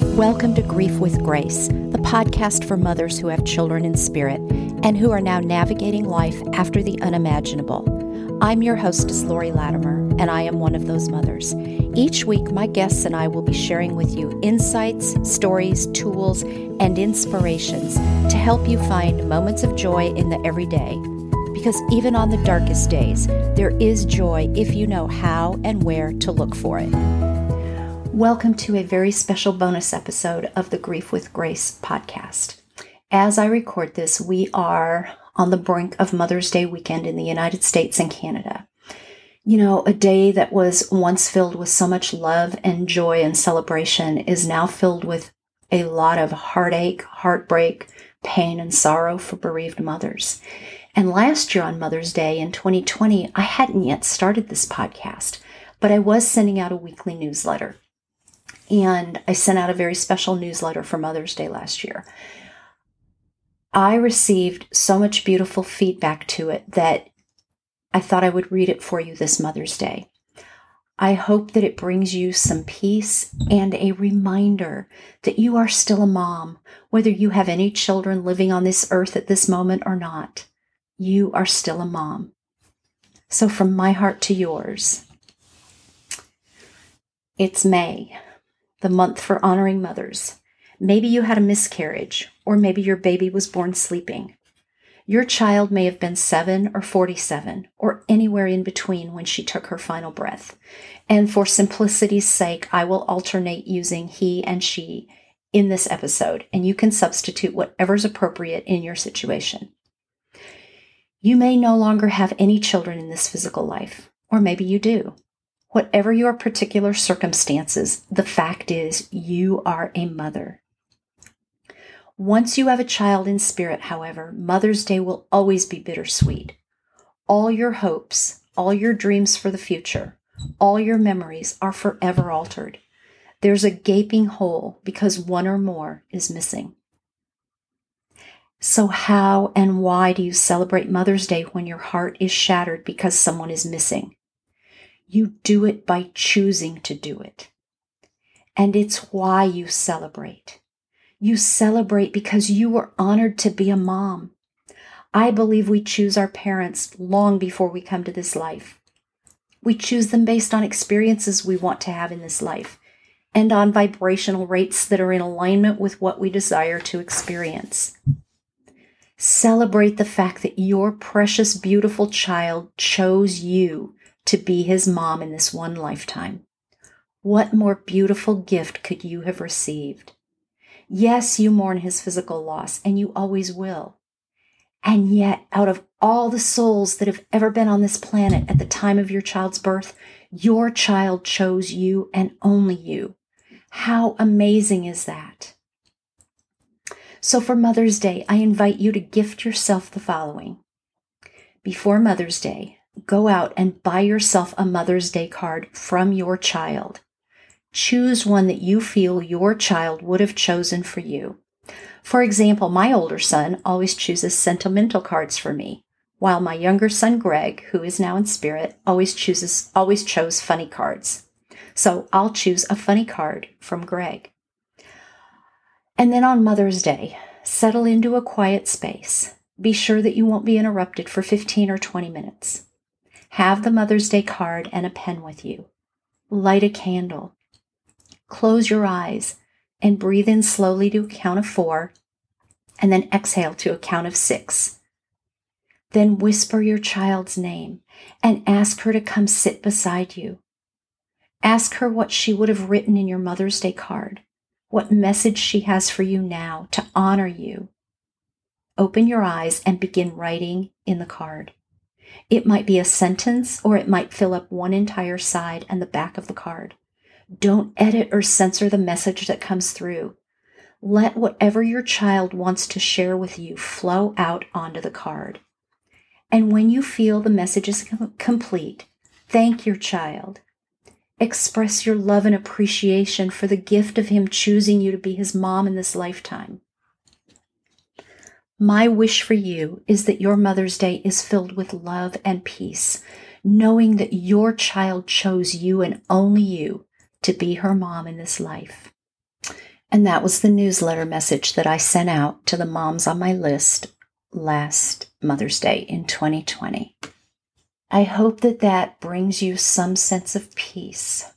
Welcome to Grief with Grace, the podcast for mothers who have children in spirit and who are now navigating life after the unimaginable. I'm your hostess, Lori Latimer, and I am one of those mothers. Each week, my guests and I will be sharing with you insights, stories, tools, and inspirations to help you find moments of joy in the everyday. Because even on the darkest days, there is joy if you know how and where to look for it. Welcome to a very special bonus episode of the Grief with Grace podcast. As I record this, we are on the brink of Mother's Day weekend in the United States and Canada. You know, a day that was once filled with so much love and joy and celebration is now filled with a lot of heartache, heartbreak, pain, and sorrow for bereaved mothers. And last year on Mother's Day in 2020, I hadn't yet started this podcast, but I was sending out a weekly newsletter and I sent out a very special newsletter for Mother's Day last year. I received so much beautiful feedback to it that I thought I would read it for you this Mother's Day. I hope that it brings you some peace and a reminder that you are still a mom, whether you have any children living on this earth at this moment or not. You are still a mom. So, from my heart to yours, it's May the month for honoring mothers. Maybe you had a miscarriage, or maybe your baby was born sleeping. Your child may have been seven or 47, or anywhere in between when she took her final breath. And for simplicity's sake, I will alternate using he and she in this episode, and you can substitute whatever's appropriate in your situation. You may no longer have any children in this physical life, or maybe you do. Whatever your particular circumstances, the fact is you are a mother. Once you have a child in spirit, however, Mother's Day will always be bittersweet. All your hopes, all your dreams for the future, all your memories are forever altered. There's a gaping hole because one or more is missing. So, how and why do you celebrate Mother's Day when your heart is shattered because someone is missing? You do it by choosing to do it. And it's why you celebrate. You celebrate because you were honored to be a mom. I believe we choose our parents long before we come to this life. We choose them based on experiences we want to have in this life and on vibrational rates that are in alignment with what we desire to experience. Celebrate the fact that your precious, beautiful child chose you to be his mom in this one lifetime. What more beautiful gift could you have received? Yes, you mourn his physical loss, and you always will. And yet, out of all the souls that have ever been on this planet at the time of your child's birth, your child chose you and only you. How amazing is that? So, for Mother's Day, I invite you to gift yourself the following. Before Mother's Day, go out and buy yourself a Mother's Day card from your child. Choose one that you feel your child would have chosen for you. For example, my older son always chooses sentimental cards for me, while my younger son Greg, who is now in spirit, always chooses always chose funny cards. So I'll choose a funny card from Greg. And then on Mother's Day, settle into a quiet space. Be sure that you won't be interrupted for 15 or 20 minutes. Have the Mother's Day card and a pen with you. Light a candle. Close your eyes and breathe in slowly to a count of four, and then exhale to a count of six. Then whisper your child's name and ask her to come sit beside you. Ask her what she would have written in your Mother's Day card, what message she has for you now to honor you. Open your eyes and begin writing in the card. It might be a sentence or it might fill up one entire side and the back of the card. Don't edit or censor the message that comes through. Let whatever your child wants to share with you flow out onto the card. And when you feel the message is complete, thank your child. Express your love and appreciation for the gift of him choosing you to be his mom in this lifetime. My wish for you is that your Mother's Day is filled with love and peace, knowing that your child chose you and only you to be her mom in this life. And that was the newsletter message that I sent out to the moms on my list last Mother's Day in 2020. I hope that that brings you some sense of peace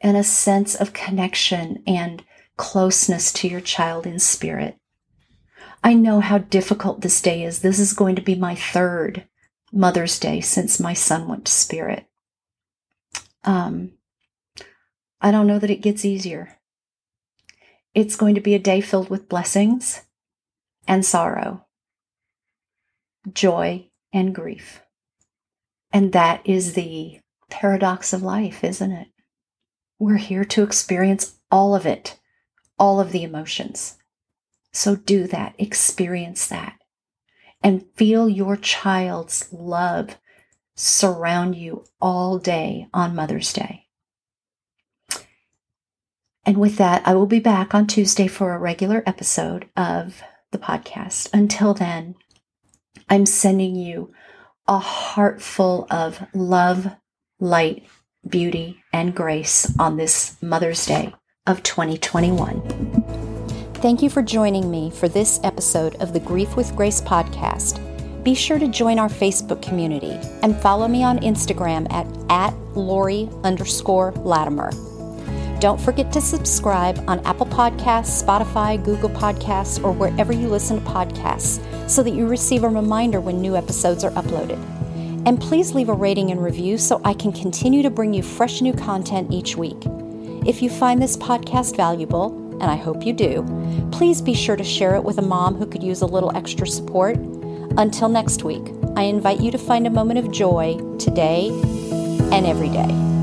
and a sense of connection and closeness to your child in spirit. I know how difficult this day is. This is going to be my third Mother's Day since my son went to spirit. Um, I don't know that it gets easier. It's going to be a day filled with blessings and sorrow, joy and grief. And that is the paradox of life, isn't it? We're here to experience all of it, all of the emotions. So do that, experience that, and feel your child's love surround you all day on Mother's Day. And with that, I will be back on Tuesday for a regular episode of the podcast. Until then, I'm sending you a heart full of love, light, beauty, and grace on this Mother's Day of 2021. Thank you for joining me for this episode of the Grief with Grace podcast. Be sure to join our Facebook community and follow me on Instagram at, at Lori underscore Latimer. Don't forget to subscribe on Apple Podcasts, Spotify, Google Podcasts, or wherever you listen to podcasts so that you receive a reminder when new episodes are uploaded. And please leave a rating and review so I can continue to bring you fresh new content each week. If you find this podcast valuable, and I hope you do, please be sure to share it with a mom who could use a little extra support. Until next week, I invite you to find a moment of joy today and every day.